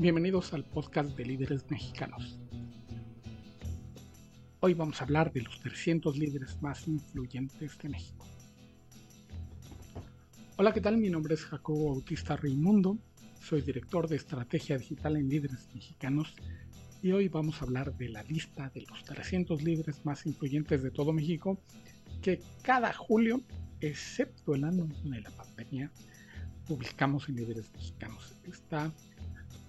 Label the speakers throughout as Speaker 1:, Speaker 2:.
Speaker 1: Bienvenidos al podcast de líderes mexicanos. Hoy vamos a hablar de los 300 líderes más influyentes de México. Hola, ¿qué tal? Mi nombre es Jacobo Bautista Raimundo, soy director de estrategia digital en líderes mexicanos y hoy vamos a hablar de la lista de los 300 líderes más influyentes de todo México que cada julio, excepto el año de la pandemia, publicamos en líderes mexicanos. Esta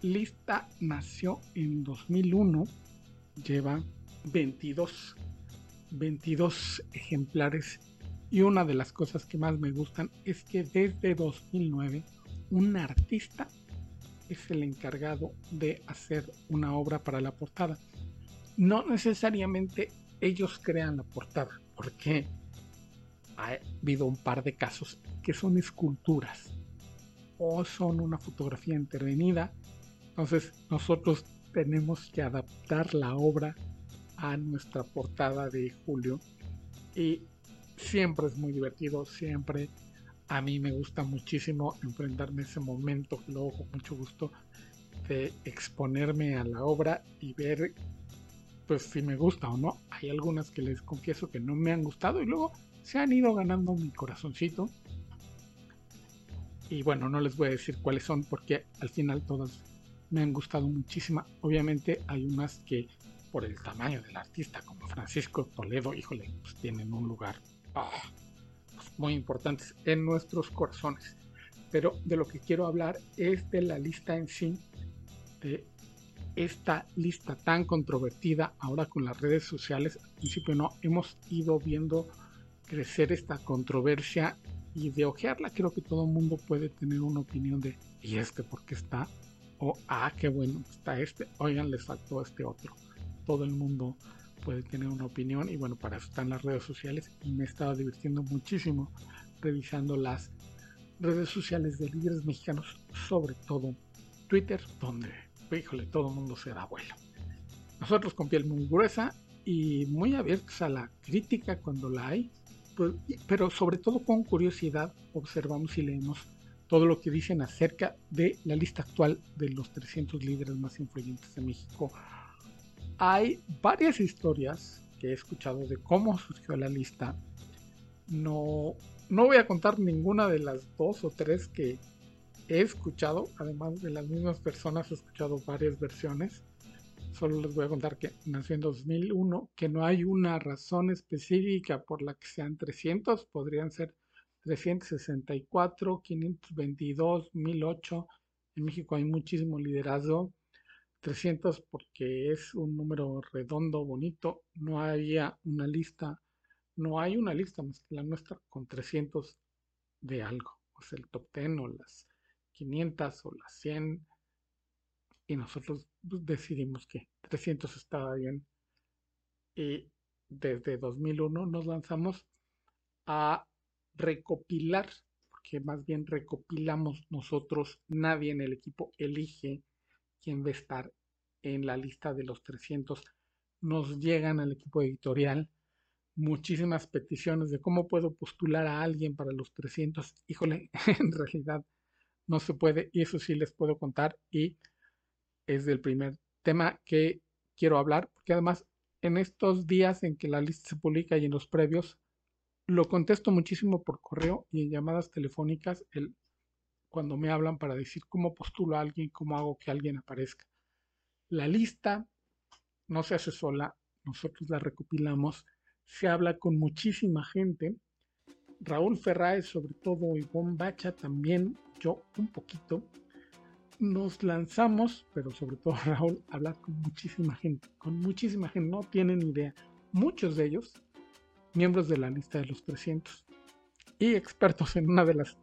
Speaker 1: lista nació en 2001, lleva 22, 22 ejemplares y una de las cosas que más me gustan es que desde 2009 un artista es el encargado de hacer una obra para la portada. No necesariamente ellos crean la portada, porque ha habido un par de casos que son esculturas o son una fotografía intervenida entonces nosotros tenemos que adaptar la obra a nuestra portada de julio y siempre es muy divertido, siempre a mí me gusta muchísimo enfrentarme a ese momento, luego con mucho gusto, de exponerme a la obra y ver pues si me gusta o no. Hay algunas que les confieso que no me han gustado y luego se han ido ganando mi corazoncito. Y bueno, no les voy a decir cuáles son porque al final todas me han gustado muchísimo. Obviamente hay unas que por el tamaño del artista, como Francisco Toledo, híjole, pues tienen un lugar ah, pues muy importante en nuestros corazones. Pero de lo que quiero hablar es de la lista en sí, de esta lista tan controvertida ahora con las redes sociales. Al principio no, hemos ido viendo crecer esta controversia y de ojearla creo que todo el mundo puede tener una opinión de, ¿y este por qué está? O ah, qué bueno está este, oigan, les faltó este otro. Todo el mundo puede tener una opinión y bueno, para eso están las redes sociales me he divirtiendo muchísimo revisando las redes sociales de líderes mexicanos, sobre todo Twitter, donde, híjole, todo el mundo se da vuelo. Nosotros con piel muy gruesa y muy abiertos a la crítica cuando la hay, pues, pero sobre todo con curiosidad observamos y leemos todo lo que dicen acerca de la lista actual de los 300 líderes más influyentes de México. Hay varias historias que he escuchado de cómo surgió la lista. No, no voy a contar ninguna de las dos o tres que he escuchado, además de las mismas personas he escuchado varias versiones. Solo les voy a contar que nació en 2001, que no hay una razón específica por la que sean 300, podrían ser 364, 522, 1008. En México hay muchísimo liderazgo. 300 porque es un número redondo, bonito. No había una lista, no hay una lista más que la nuestra con 300 de algo. O sea, el top 10 o las 500 o las 100. Y nosotros pues, decidimos que 300 estaba bien. Y desde 2001 nos lanzamos a recopilar, porque más bien recopilamos nosotros, nadie en el equipo elige quién va a estar en la lista de los 300. Nos llegan al equipo editorial muchísimas peticiones de cómo puedo postular a alguien para los 300. Híjole, en realidad no se puede y eso sí les puedo contar y es del primer tema que quiero hablar, porque además en estos días en que la lista se publica y en los previos, lo contesto muchísimo por correo y en llamadas telefónicas el, cuando me hablan para decir cómo postulo a alguien, cómo hago que alguien aparezca. La lista no se hace sola, nosotros la recopilamos, se habla con muchísima gente. Raúl Ferraez, sobre todo, y Bacha también, yo un poquito. Nos lanzamos, pero sobre todo Raúl, a hablar con muchísima gente, con muchísima gente, no tienen idea. Muchos de ellos miembros de la lista de los 300 y expertos en una de las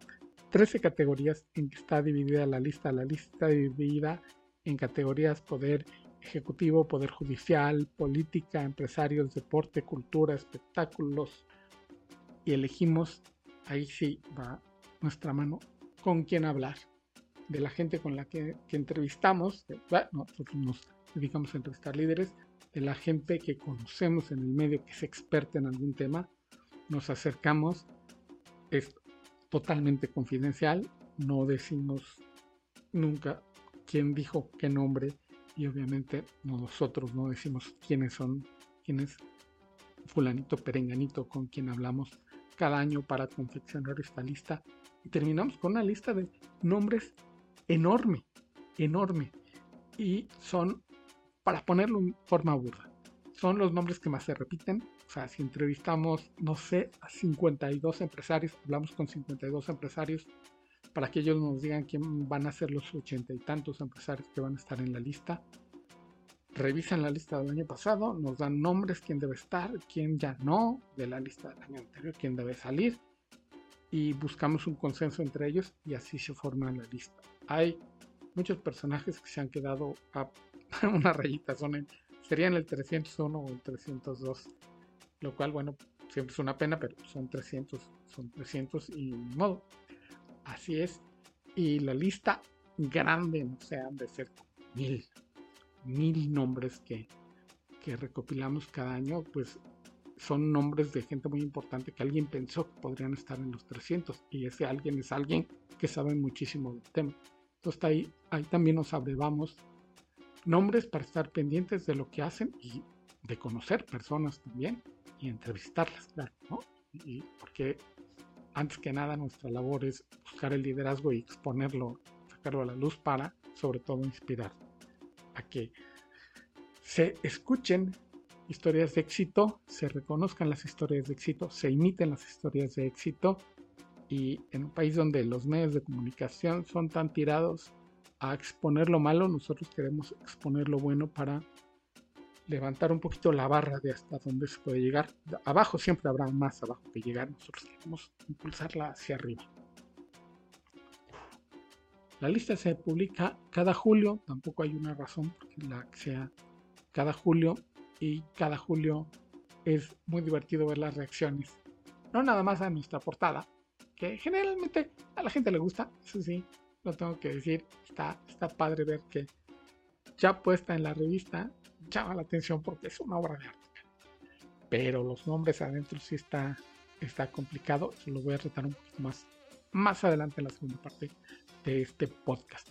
Speaker 1: 13 categorías en que está dividida la lista. La lista dividida en categorías poder ejecutivo, poder judicial, política, empresarios, deporte, cultura, espectáculos. Y elegimos, ahí sí va nuestra mano, con quién hablar. De la gente con la que, entrevistamos, nosotros nos dedicamos a entrevistar líderes, la gente que conocemos en el medio, que es experta en algún tema, nos acercamos, es totalmente confidencial, no decimos nunca quién dijo qué nombre y obviamente nosotros no decimos quiénes son, quién es fulanito perenganito con quien hablamos cada año para confeccionar esta lista. Y terminamos con una lista de nombres enorme, enorme. Y son, para ponerlo en forma burda, son los nombres que más se repiten. O sea, si entrevistamos, no sé, a 52 empresarios, hablamos con 52 empresarios, para que ellos nos digan quién van a ser los ochenta y tantos empresarios que van a estar en la lista. Revisan la lista del año pasado, nos dan nombres, quién debe estar, quién ya no, de la lista del año anterior, quién debe salir, y buscamos un consenso entre ellos y así se forma la lista. Hay muchos personajes que se han quedado a una rayita, son en, serían el 301 o el 302, lo cual, bueno, siempre es una pena, pero son 300, son 300 y modo. Así es. Y la lista grande, no sé, han de ser mil, mil nombres que, que recopilamos cada año, pues son nombres de gente muy importante que alguien pensó que podrían estar en los 300 y ese alguien es alguien que sabe muchísimo del tema. Entonces ahí, ahí también nos abrevamos nombres para estar pendientes de lo que hacen y de conocer personas también y entrevistarlas, claro, ¿no? Y porque antes que nada nuestra labor es buscar el liderazgo y exponerlo, sacarlo a la luz para, sobre todo, inspirar a que se escuchen historias de éxito, se reconozcan las historias de éxito, se imiten las historias de éxito y en un país donde los medios de comunicación son tan tirados exponer lo malo, nosotros queremos exponer lo bueno para levantar un poquito la barra de hasta donde se puede llegar. Abajo siempre habrá más abajo que llegar, nosotros queremos impulsarla hacia arriba. La lista se publica cada julio, tampoco hay una razón porque la sea cada julio y cada julio es muy divertido ver las reacciones. No nada más a nuestra portada, que generalmente a la gente le gusta, eso sí, lo tengo que decir, está, está padre ver que ya puesta en la revista llama la atención porque es una obra de arte. Pero los nombres adentro sí está, está complicado, eso lo voy a tratar un poquito más, más adelante en la segunda parte de este podcast.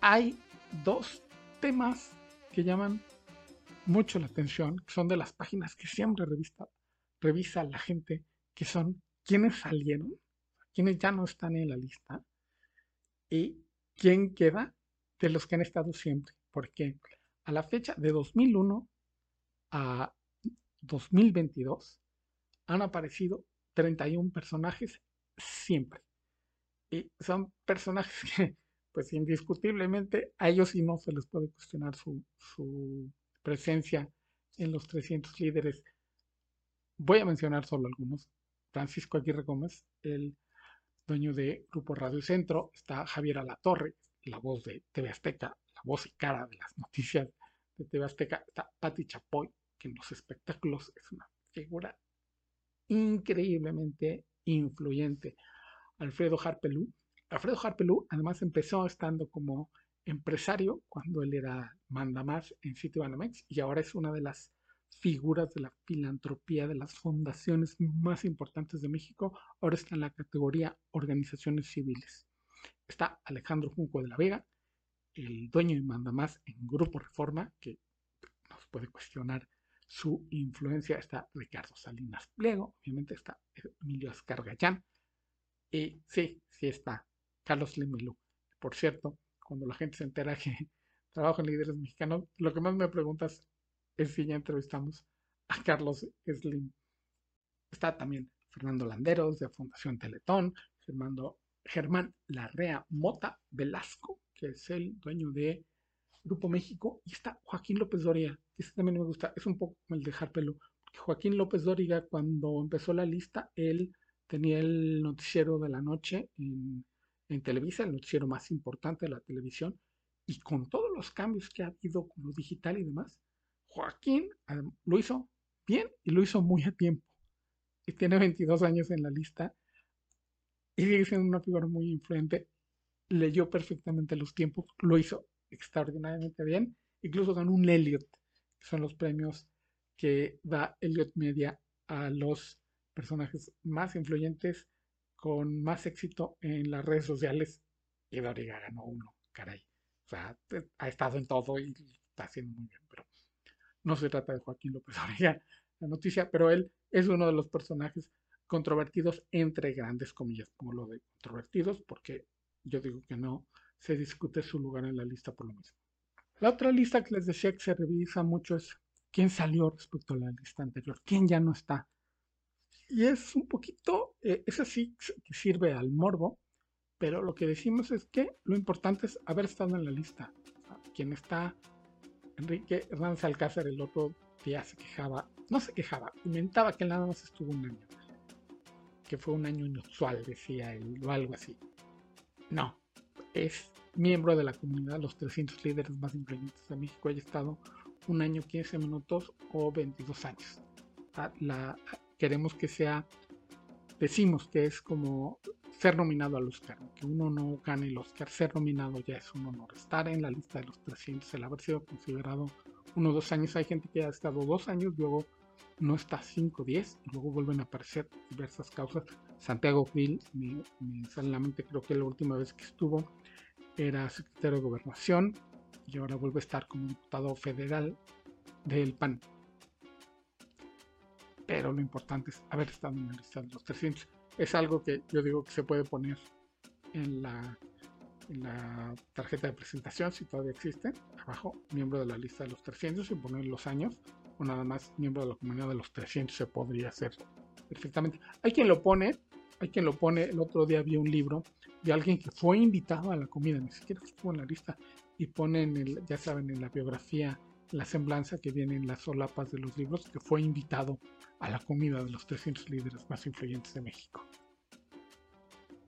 Speaker 1: Hay dos temas que llaman mucho la atención, que son de las páginas que siempre revista, revisa la gente, que son quienes salieron, quienes ya no están en la lista y quién queda de los que han estado siempre. Porque a la fecha de 2001 a 2022 han aparecido 31 personajes siempre. Y son personajes que, pues indiscutiblemente, a ellos sí no se les puede cuestionar su, su presencia en los 300 líderes. Voy a mencionar solo algunos. Francisco Aguirre Gómez, el dueño de Grupo Radio Centro, está Javier Alatorre, la voz de TV Azteca, la voz y cara de las noticias de TV Azteca, está Patti Chapoy, que en los espectáculos es una figura increíblemente influyente. Alfredo Harpelú. Alfredo Harpelú además empezó estando como empresario cuando él era mandamás en Citibanamex y ahora es una de las figuras de la filantropía de las fundaciones más importantes de México. Ahora está en la categoría organizaciones civiles. Está Alejandro Junco de la Vega, el dueño y mandamás en Grupo Reforma, que nos puede cuestionar su influencia. Está Ricardo Salinas Pliego, obviamente está Emilio Ascargallán. Y sí, sí está Carlos Lemelu. Por cierto, cuando la gente se entera que trabajo en líderes mexicanos, lo que más me preguntas si ya entrevistamos a Carlos Slim. Está también Fernando Landeros de Fundación Teletón, Germán Larrea Mota Velasco, que es el dueño de Grupo México, y está Joaquín López Doria, que ese también me gusta, es un poco como el de Harpelo. Joaquín López Dóriga, cuando empezó la lista, él tenía el noticiero de la noche en Televisa, el noticiero más importante de la televisión, y con todos los cambios que ha habido con lo digital y demás, Joaquín lo hizo bien y lo hizo muy a tiempo. Y tiene 22 años en la lista y sigue siendo una figura muy influente. Leyó perfectamente los tiempos, lo hizo extraordinariamente bien. Incluso ganó un Elliot, que son los premios que da Elliot Media a los personajes más influyentes con más éxito en las redes sociales y Doriga ganó uno, caray. O sea, ha estado en todo y está haciendo muy bien, pero no se trata de Joaquín López Orella, la noticia, pero él es uno de los personajes controvertidos entre grandes comillas, como lo de controvertidos, porque yo digo que no se discute su lugar en la lista por lo mismo. La otra lista que les decía que se revisa mucho es quién salió respecto a la lista anterior, quién ya no está. Y es un poquito, eh, es así sirve al morbo, pero lo que decimos es que lo importante es haber estado en la lista. Quien está, Enrique Hernández Alcázar el otro día se quejaba, no se quejaba, inventaba que nada más estuvo un año, que fue un año inusual, decía él, o algo así. No, es miembro de la comunidad, los 300 líderes más influyentes de México, haya estado un año, 15 minutos o 22 años. Ah, queremos que sea, decimos que es como ser nominado al Oscar, que uno no gane el Oscar, ser nominado ya es un honor. Estar en la lista de los 300, el haber sido considerado uno o dos años, hay gente que ha estado dos años, luego no está 5 10 y luego vuelven a aparecer diversas causas. Santiago Gil, me, me sale la mente, creo que la última vez que estuvo era secretario de gobernación y ahora vuelve a estar como diputado federal del PAN pero lo importante es haber estado en la lista de los 300. Es algo que yo digo que se puede poner en la, la tarjeta de presentación, si todavía existe, abajo, miembro de la lista de los 300 y poner los años, o nada más miembro de la comunidad de los 300 se podría hacer perfectamente. Hay quien lo pone, hay quien lo pone, el otro día vi un libro de alguien que fue invitado a la comida, ni siquiera estuvo en la lista, y pone en el, ya saben, en la biografía la semblanza que viene en las solapas de los libros, que fue invitado a la comida de los 300 líderes más influyentes de México.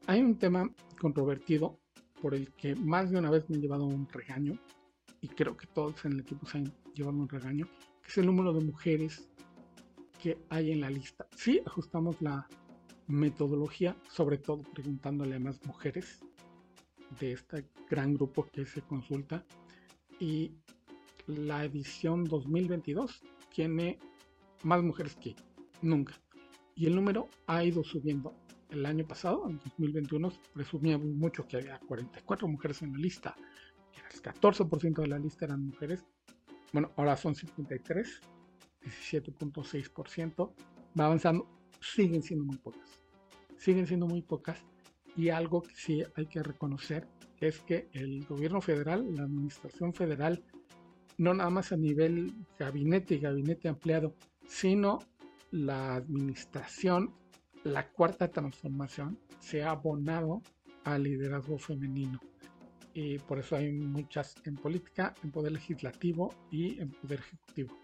Speaker 1: Hay un tema controvertido por el que más de una vez me he llevado un regaño, y creo que todos en el equipo se han llevado un regaño, que es el número de mujeres que hay en la lista. Sí, ajustamos la metodología, sobre todo preguntándole a más mujeres de este gran grupo que se consulta, y la edición 2022 tiene más mujeres que nunca. Y el número ha ido subiendo. El año pasado, en 2021, presumíamos mucho que había 44 mujeres en la lista. El 14% de la lista eran mujeres. Bueno, ahora son 53, 17.6%. Va avanzando. Siguen siendo muy pocas. Siguen siendo muy pocas. Y algo que sí hay que reconocer es que el gobierno federal, la administración federal, no nada más a nivel gabinete y gabinete ampliado, sino la administración, la cuarta transformación, se ha abonado al liderazgo femenino. Y por eso hay muchas en política, en poder legislativo y en poder ejecutivo.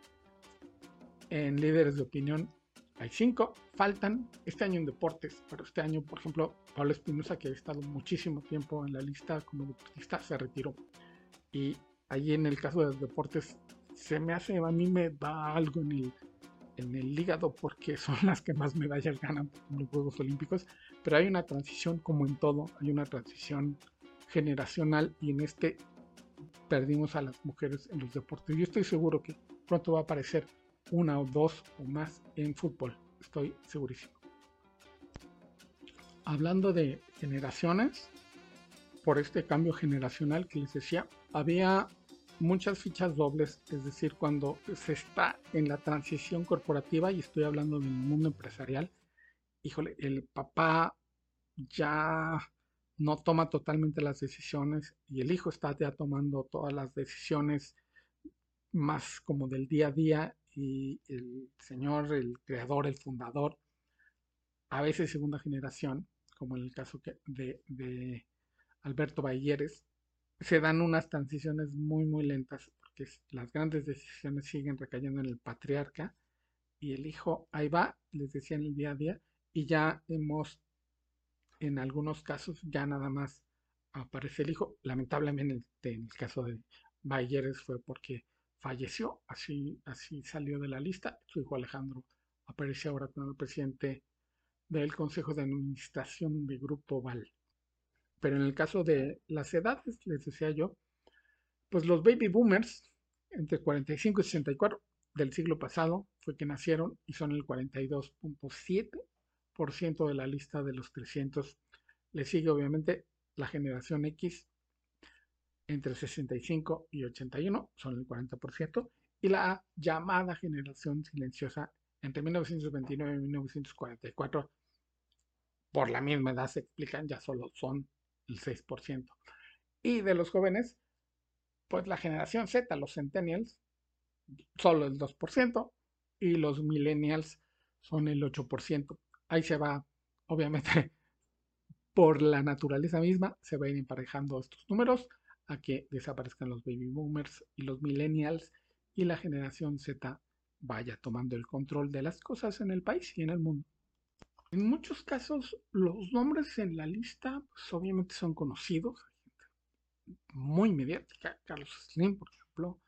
Speaker 1: En líderes de opinión hay cinco, faltan este año en deportes, pero este año, por ejemplo, Pablo Espinosa, que ha estado muchísimo tiempo en la lista como deportista, se retiró. Y ahí en el caso de los deportes se me hace, a mí me da algo en el, en el hígado porque son las que más medallas ganan en los Juegos Olímpicos, pero hay una transición como en todo, hay una transición generacional y en este perdimos a las mujeres en los deportes. Yo estoy seguro que pronto va a aparecer una o dos o más en fútbol, estoy segurísimo. Hablando de generaciones, por este cambio generacional que les decía, había muchas fichas dobles, es decir, cuando se está en la transición corporativa, y estoy hablando del mundo empresarial, híjole, el papá ya no toma totalmente las decisiones y el hijo está ya tomando todas las decisiones más como del día a día y el señor, el creador, el fundador, a veces segunda generación, como en el caso de, Alberto Balleres, se dan unas transiciones muy, muy lentas, porque las grandes decisiones siguen recayendo en el patriarca y el hijo, ahí va, les decía en el día a día, y ya hemos, en algunos casos, ya nada más aparece el hijo. Lamentablemente, en el caso de Bayeres fue porque falleció, así, así salió de la lista. Su hijo Alejandro aparece ahora como presidente del Consejo de Administración de Grupo Val. Pero en el caso de las edades, les decía yo, pues los baby boomers entre 45 y 64 del siglo pasado fue que nacieron y son el 42.7% de la lista de los 300. Le sigue obviamente la generación X entre 65 y 81 son el 40%, y la llamada generación silenciosa entre 1929 y 1944, por la misma edad se explican, ya solo son el 6%. Y de los jóvenes, pues la generación Z, los centennials, solo el 2%, y los millennials son el 8%. Ahí se va, obviamente, por la naturaleza misma, se van emparejando estos números a que desaparezcan los baby boomers y los millennials y la generación Z vaya tomando el control de las cosas en el país y en el mundo. En muchos casos, los nombres en la lista, pues, obviamente son conocidos, muy mediática, Carlos Slim, por ejemplo,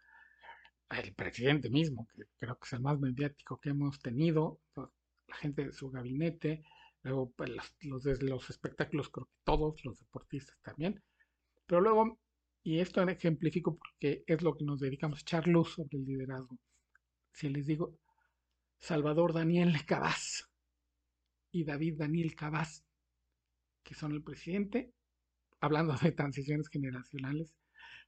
Speaker 1: el presidente mismo, que creo que es el más mediático que hemos tenido, la gente de su gabinete, luego pues, los, de los espectáculos, creo que todos, los deportistas también, pero luego, y esto ejemplifico porque es lo que nos dedicamos, echar luz sobre el liderazgo. Si les digo, Salvador Daniel Cabaz y David Daniel Cabaz, que son el presidente, hablando de transiciones generacionales,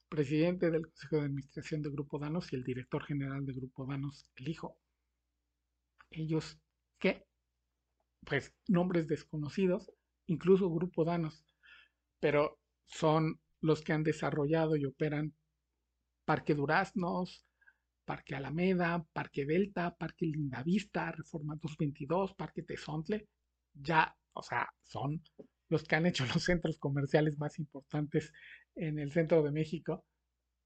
Speaker 1: presidente del Consejo de Administración de Grupo Danos y el director general de Grupo Danos, el hijo. Ellos, ¿qué? Pues nombres desconocidos, incluso Grupo Danos, pero son los que han desarrollado y operan Parque Duraznos, Parque Alameda, Parque Delta, Parque Lindavista, Reforma 222, Parque Tezontle, ya, o sea, son los que han hecho los centros comerciales más importantes en el centro de México,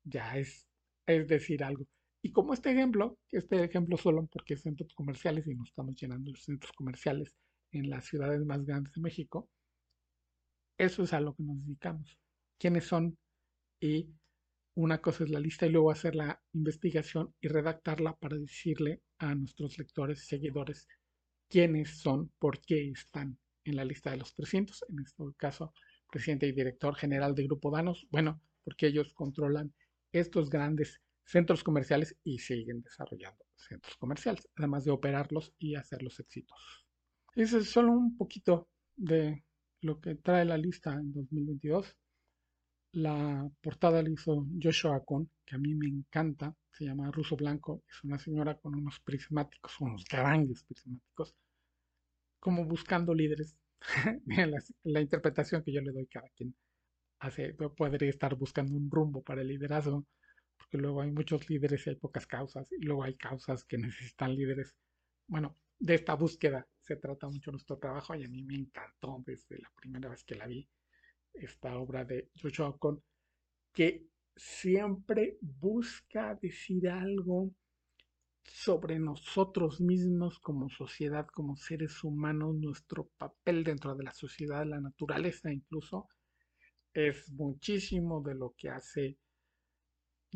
Speaker 1: ya es, es decir algo. Y como este ejemplo, este ejemplo solo porque centros comerciales y nos estamos llenando los centros comerciales en las ciudades más grandes de México, eso es a lo que nos dedicamos. ¿Quiénes son? Y una cosa es la lista y luego hacer la investigación y redactarla para decirle a nuestros lectores y seguidores quiénes son, por qué están en la lista de los 300, en este caso presidente y director general de Grupo Danos, bueno, porque ellos controlan estos grandes centros comerciales y siguen desarrollando centros comerciales, además de operarlos y hacerlos exitosos. Ese es solo un poquito de lo que trae la lista en 2022. La portada la hizo Joshua Con, que a mí me encanta, se llama Ruso Blanco, es una señora con unos prismáticos, unos grandes prismáticos, como buscando líderes la, la, interpretación que yo le doy cada quien hace, podría estar buscando un rumbo para el liderazgo, porque luego hay muchos líderes y hay pocas causas, y luego hay causas que necesitan líderes. Bueno, de esta búsqueda se trata mucho nuestro trabajo y a mí me encantó desde la primera vez que la vi, esta obra de Joshua Ocon, que siempre busca decir algo sobre nosotros mismos como sociedad, como seres humanos, nuestro papel dentro de la sociedad, la naturaleza incluso, es muchísimo de lo que hace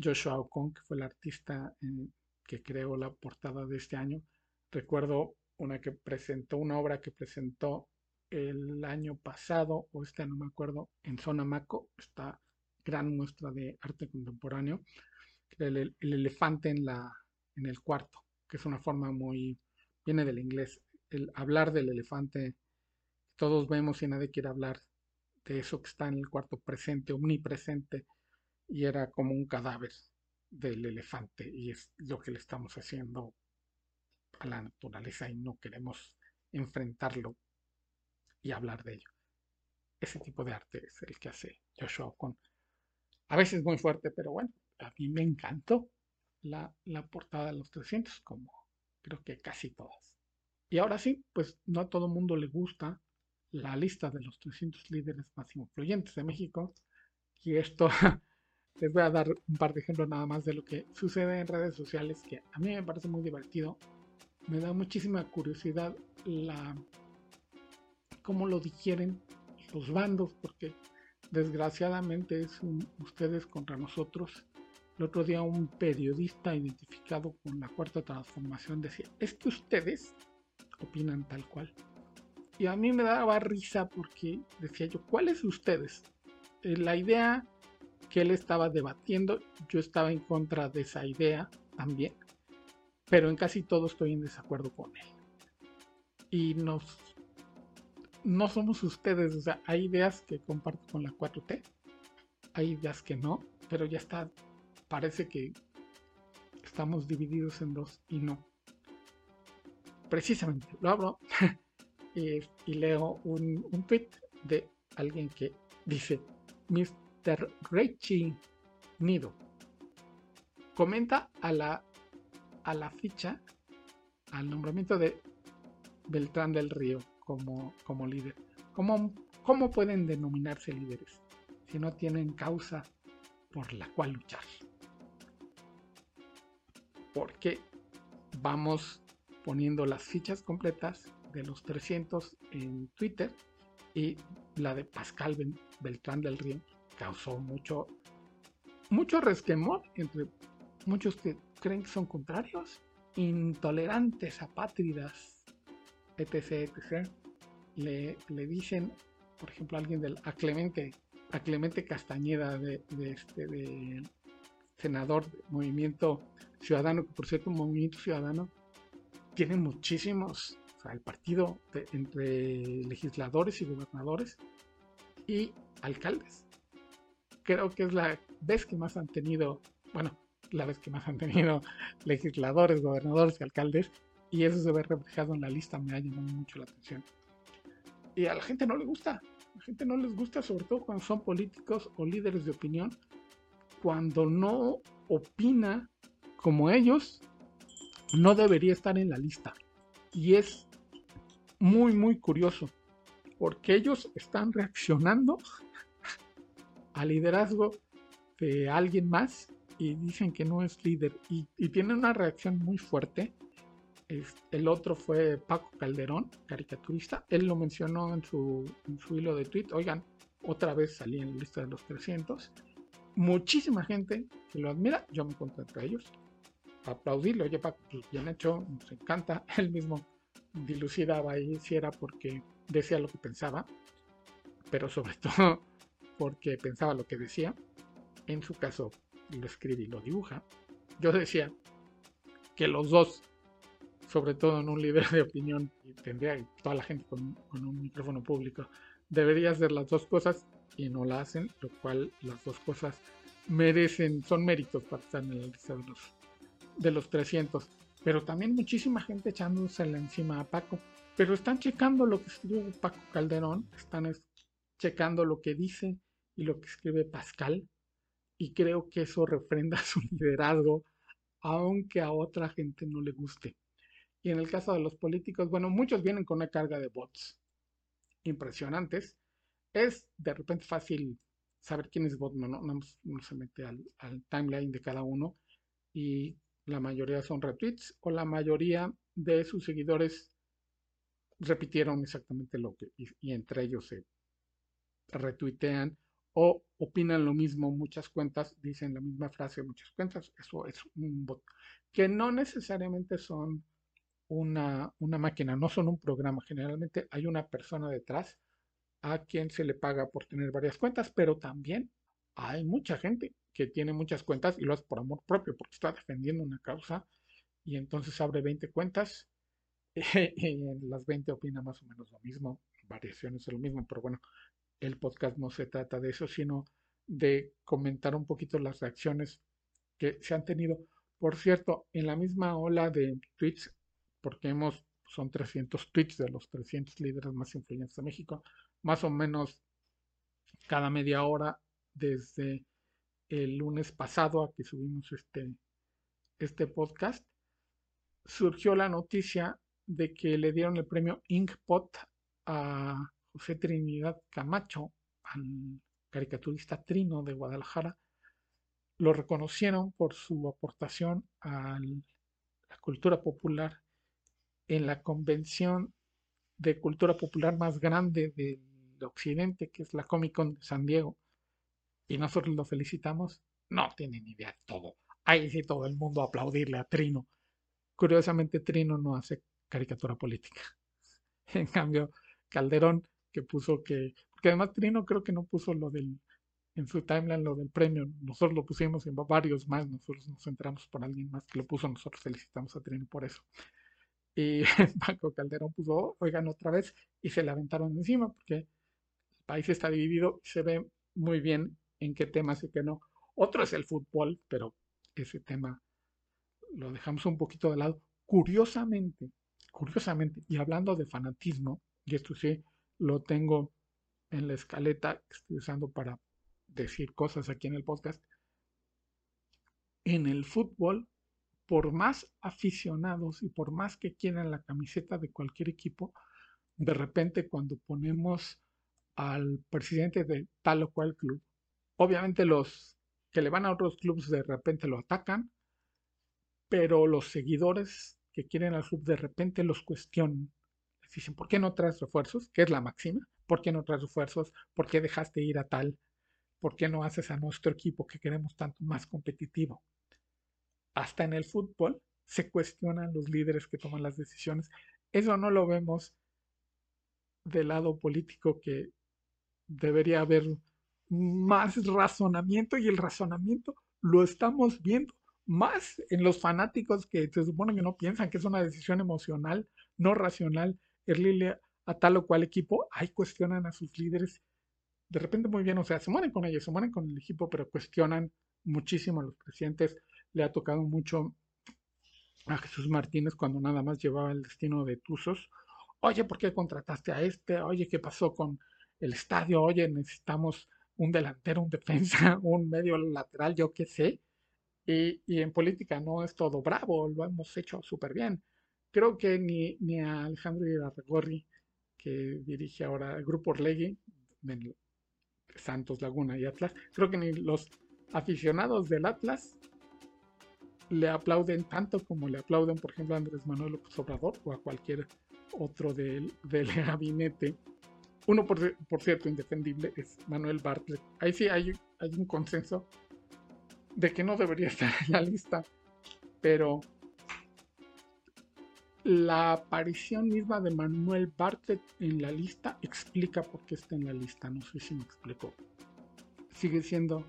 Speaker 1: Joshua Ocon, que fue el artista eh, que creó la portada de este año. Recuerdo una que presentó, una obra que presentó el año pasado, o este no me acuerdo, en Zona Maco, esta gran muestra de arte contemporáneo, el, el elefante en la en el cuarto, que es una forma muy, viene del inglés, el hablar del elefante, todos vemos y nadie quiere hablar de eso que está en el cuarto presente, omnipresente, y era como un cadáver del elefante, y es lo que le estamos haciendo a la naturaleza y no queremos enfrentarlo y hablar de ello. Ese tipo de arte es el que hace Joshua con a veces muy fuerte, pero bueno, a mí me encantó la, portada de los 300, como creo que casi todas. Y ahora sí, pues no a todo mundo le gusta la lista de los 300 líderes más influyentes de México. Y esto les voy a dar un par de ejemplos nada más de lo que sucede en redes sociales que a mí me parece muy divertido. Me da muchísima curiosidad la cómo lo digieren los bandos, porque desgraciadamente es ustedes contra nosotros el otro día un periodista identificado con la cuarta transformación decía, es que ustedes opinan tal cual. Y a mí me daba risa porque decía yo, ¿cuáles ustedes? Eh, la idea que él estaba debatiendo, yo estaba en contra de esa idea también, pero en casi todo estoy en desacuerdo con él. Y nos no somos ustedes, o sea, hay ideas que comparto con la 4T, hay ideas que no, pero ya está, parece que estamos divididos en dos y no. Precisamente, lo abro y, leo un, un tweet de alguien que dice, Mr. Richie Nido, comenta a la, a la ficha, al nombramiento de Beltrán del Río como, líder. ¿Cómo, ¿Cómo pueden denominarse líderes si no tienen causa por la cual luchar? Porque vamos poniendo las fichas completas de los 300 en Twitter y la de Pascal Beltrán del Río causó mucho mucho resquemor entre muchos que creen que son contrarios, intolerantes, apátridas, etc, etc. Le, le dicen, por ejemplo, a alguien del a Clemente, a Clemente Castañeda de, este de senador del Movimiento Ciudadano, que por cierto, Movimiento Ciudadano tiene muchísimos, o sea, el partido entre legisladores y gobernadores y alcaldes. Creo que es la vez que más han tenido, bueno, la vez que más han tenido legisladores, gobernadores y alcaldes, y eso se ve reflejado en la lista, me ha llamado mucho la atención. Y a la gente no le gusta, a la gente no les gusta, sobre todo cuando son políticos o líderes de opinión, cuando no opina como ellos, no debería estar en la lista. Y es muy, muy curioso, porque ellos están reaccionando al liderazgo de alguien más y dicen que no es líder y, tiene una reacción muy fuerte. El otro fue Paco Calderón, caricaturista. Él lo mencionó en su, en su hilo de tweet. Oigan, otra vez salí en la lista de los 300. Muchísima gente que lo admira. Yo me encuentro entre ellos. Aplaudirlo. Oye, Paco, pues bien hecho. Nos encanta. Él mismo dilucidaba ahí si era porque decía lo que pensaba. Pero sobre todo porque pensaba lo que decía en su caso lo escribe y lo dibuja, yo decía que los dos, sobre todo en un líder de opinión, y tendría toda la gente con, un micrófono público, debería hacer las dos cosas y no la hacen, lo cual las dos cosas merecen, son méritos para estar en la lista de los, de los 300. Pero también muchísima gente echándosela encima a Paco. Pero están checando lo que escribe Paco Calderón, están checando lo que dice y lo que escribe Pascal, y creo que eso refrenda su liderazgo, aunque a otra gente no le guste. Y en el caso de los políticos, bueno, muchos vienen con una carga de bots impresionantes. Es de repente fácil saber quién es bot, no, no, no se mete al, timeline de cada uno y la mayoría son retweets o la mayoría de sus seguidores repitieron exactamente lo que y entre ellos se retuitean o opinan lo mismo muchas cuentas, dicen la misma frase muchas cuentas, eso es un bot, que no necesariamente son una, una máquina, no son un programa, generalmente hay una persona detrás a quien se le paga por tener varias cuentas, pero también hay mucha gente que tiene muchas cuentas y lo hace por amor propio, porque está defendiendo una causa y entonces abre 20 cuentas y en las 20 opina más o menos lo mismo, variaciones de lo mismo, pero bueno, el podcast no se trata de eso, sino de comentar un poquito las reacciones que se han tenido. Por cierto, en la misma ola de tweets, porque hemos, son 300 tweets de los 300 líderes más influyentes de México, más o menos cada media hora desde el lunes pasado a que subimos este, este podcast, surgió la noticia de que le dieron el premio Inkpot a José Trinidad Camacho, al caricaturista Trino de Guadalajara, lo reconocieron por su aportación a la cultura popular en la convención de cultura popular más grande del occidente, que es la Comic Con de San Diego. Y nosotros lo felicitamos. No tienen idea de todo. Ahí sí todo el mundo aplaudirle a Trino. Curiosamente, Trino no hace caricatura política. En cambio, Calderón que puso que, porque además Trino creo que no puso lo del, en su timeline lo del premio, nosotros lo pusimos en varios más, nosotros nos enteramos por alguien más que lo puso, nosotros felicitamos a Trino por eso. Y Paco Calderón puso, oigan otra vez, y se le aventaron encima, porque el país está dividido y se ve muy bien en qué temas y qué no. Otro es el fútbol, pero ese tema lo dejamos un poquito de lado. Curiosamente, curiosamente, y hablando de fanatismo, y esto sí lo tengo en la escaleta que estoy usando para decir cosas aquí en el podcast, en el fútbol, por más aficionados y por más que quieran la camiseta de cualquier equipo, de repente cuando ponemos al presidente de tal o cual club, obviamente los que le van a otros clubes de repente lo atacan, pero los seguidores que quieren al club de repente los cuestionan. Les dicen, ¿por qué no traes refuerzos? Que es la máxima. ¿Por qué no traes refuerzos? ¿Por qué dejaste ir a tal? ¿Por qué no haces a nuestro equipo que queremos tanto más competitivo? Hasta en el fútbol se cuestionan los líderes que toman las decisiones. Eso no lo vemos del lado político que debería haber más razonamiento y el razonamiento lo estamos viendo más en los fanáticos que se supone que no piensan que es una decisión emocional, no racional, irle a tal o cual equipo, ahí cuestionan a sus líderes. De repente muy bien, o sea, se mueren con ellos, se mueren con el equipo, pero cuestionan muchísimo a los presidentes. Le ha tocado mucho a Jesús Martínez cuando nada más llevaba el destino de Tuzos. Oye, ¿por qué contrataste a este? Oye, ¿qué pasó con el estadio? Oye, necesitamos un delantero, un defensa, un medio lateral, yo qué sé. Y, en política no es todo bravo, lo hemos hecho súper bien. Creo que ni, ni a Alejandro Irarragorri, que dirige ahora el grupo Orlegui, Santos Laguna y Atlas, creo que ni los aficionados del Atlas le aplauden tanto como le aplauden, por ejemplo, a Andrés Manuel López Obrador o a cualquier otro del, del gabinete. Uno, por, por, cierto, indefendible es Manuel Bartlett. Ahí sí hay, hay un consenso de que no debería estar en la lista, pero la aparición misma de Manuel Bartlett en la lista explica por qué está en la lista, no sé si me explico. Sigue siendo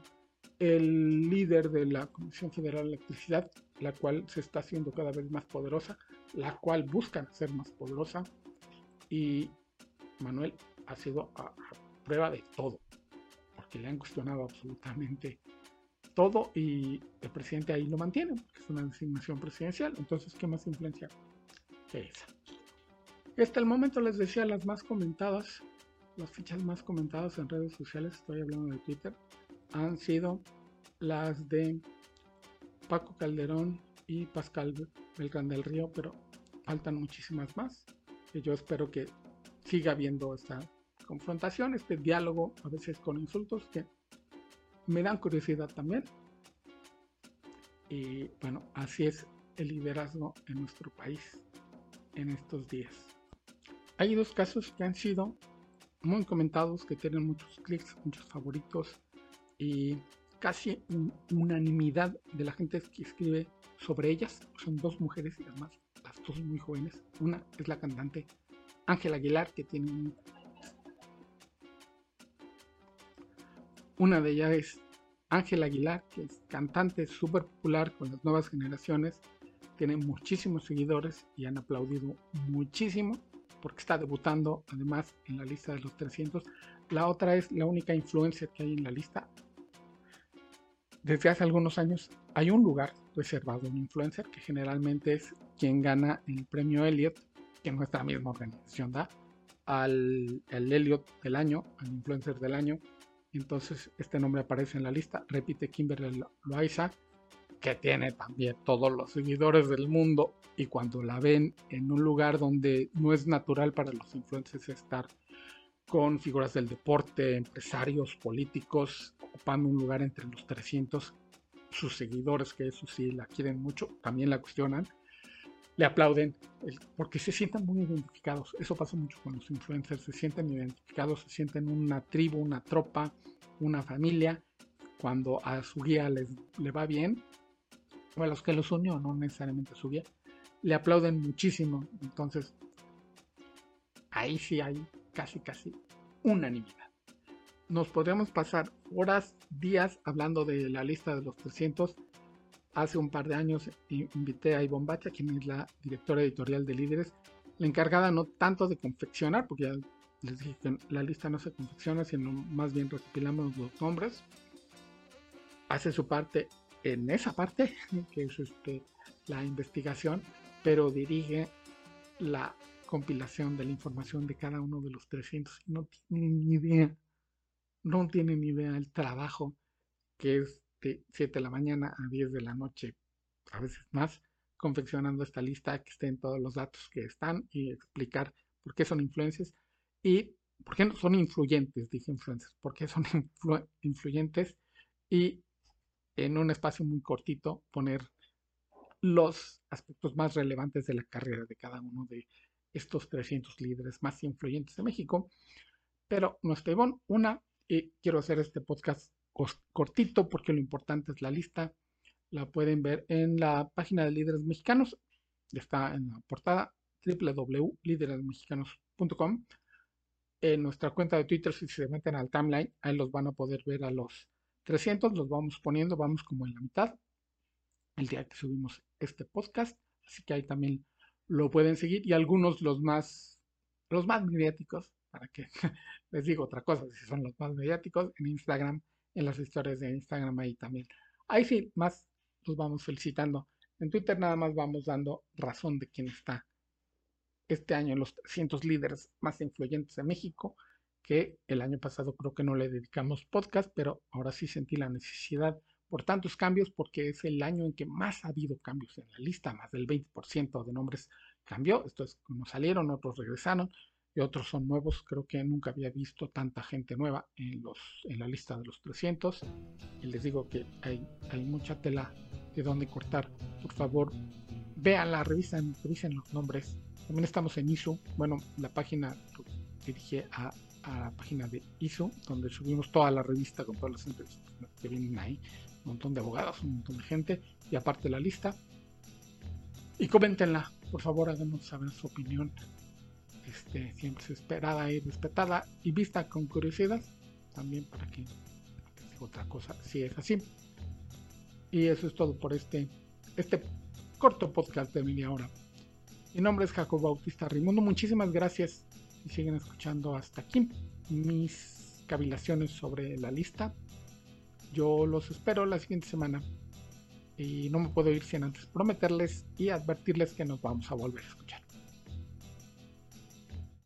Speaker 1: el líder de la Comisión Federal de Electricidad, la cual se está haciendo cada vez más poderosa, la cual buscan ser más poderosa, y Manuel ha sido prueba de todo, porque le han cuestionado absolutamente todo y el presidente ahí lo mantiene, porque es una designación presidencial. Entonces, ¿qué más influencia que esa? hasta el momento les decía las más comentadas, las fichas más comentadas en redes sociales, estoy hablando de Twitter, han sido las de Paco Calderón y Pascal Belgrán del Río, pero faltan muchísimas más. Y yo espero que siga habiendo esta confrontación, este diálogo, a veces con insultos, que me dan curiosidad también. Y bueno, así es el liderazgo en nuestro país en estos días. Hay dos casos que han sido muy comentados, que tienen muchos clics, muchos favoritos y casi unanimidad de la gente que escribe sobre ellas. Son dos mujeres y además las dos muy jóvenes. Una es la cantante Ángela Aguilar, que tiene un Una de ellas es Ángela Aguilar, que es cantante súper popular con las nuevas generaciones. Tiene muchísimos seguidores y han aplaudido muchísimo porque está debutando además en la lista de los 300. La otra es la única influencer que hay en la lista. Desde hace algunos años hay un lugar reservado a un influencer que generalmente es quien gana el premio Elliot, que nuestra misma organización da, al el Elliot del año, al influencer del año, entonces este nombre aparece en la lista. Repite Kimberly Loaiza, que tiene también todos los seguidores del mundo y cuando la ven en un lugar donde no es natural para los influencers estar con figuras del deporte, empresarios, políticos, ocupando un lugar entre los 300, sus seguidores, que eso sí la quieren mucho, también la cuestionan, le aplauden porque se sienten muy identificados. Eso pasa mucho con los influencers, se sienten identificados, se sienten una tribu, una tropa, una familia. Cuando a su guía les, le va bien, o a los que los unió, no necesariamente su guía, le aplauden muchísimo. Entonces, ahí sí hay casi, casi unanimidad. Nos podríamos pasar horas, días hablando de la lista de los 300 hace un par de años invité a Ivonne Bacha, quien es la directora editorial de Líderes, la encargada no tanto de confeccionar, porque ya les dije que la lista no se confecciona, sino más bien recopilamos los nombres. hace su parte en esa parte, que es este, la investigación, pero dirige la compilación de la información de cada uno de los 300 y no tienen ni idea, no tienen ni idea el trabajo que es de 7 de la mañana a 10 de la noche, a veces más, confeccionando esta lista, que estén todos los datos que están y explicar por qué son influencias y por qué no son influyentes, dije influencers, por qué son influyentes y en un espacio muy cortito poner los aspectos más relevantes de la carrera de cada uno de estos 300 líderes más influyentes de México. Pero no estoy bon, una, y quiero hacer este podcast cortito porque lo importante es la lista. La pueden ver en la página de Líderes Mexicanos. Está en la portada www.lideresmexicanos.com. En nuestra cuenta de Twitter, si se meten al timeline, ahí los van a poder ver a los 300 los vamos poniendo, vamos como en la mitad, el día que subimos este podcast, así que ahí también lo pueden seguir y algunos los más, los más mediáticos, para que les digo otra cosa, si son los más mediáticos, en Instagram, en las historias de Instagram ahí también. Ahí sí, más los vamos felicitando. En Twitter nada más vamos dando razón de quién está este año en los 300 líderes más influyentes de México que el año pasado creo que no le dedicamos podcast, pero ahora sí sentí la necesidad por tantos cambios porque es el año en que más ha habido cambios en la lista, más del 20% de nombres cambió, esto es como salieron, otros regresaron y otros son nuevos, creo que nunca había visto tanta gente nueva en, los, en la lista de los 300 y les digo que hay, hay mucha tela de donde cortar, por favor vean la revista, revisen los nombres, también estamos en ISO, bueno, la página dirige a a la página de ISO, donde subimos toda la revista con todas las entrevistas que vienen ahí. Un montón de abogados, un montón de gente, y aparte la lista. Y coméntenla, por favor, háganos saber su opinión. Este, siempre es esperada y respetada y vista con curiosidad. También para que otra cosa, si es así. Y eso es todo por este, este corto podcast de media hora. Mi nombre es Jacob Bautista Rimundo. Muchísimas gracias y siguen escuchando hasta aquí mis cavilaciones sobre la lista. Yo los espero la siguiente semana y no me puedo ir sin antes prometerles y advertirles que nos vamos a volver a escuchar.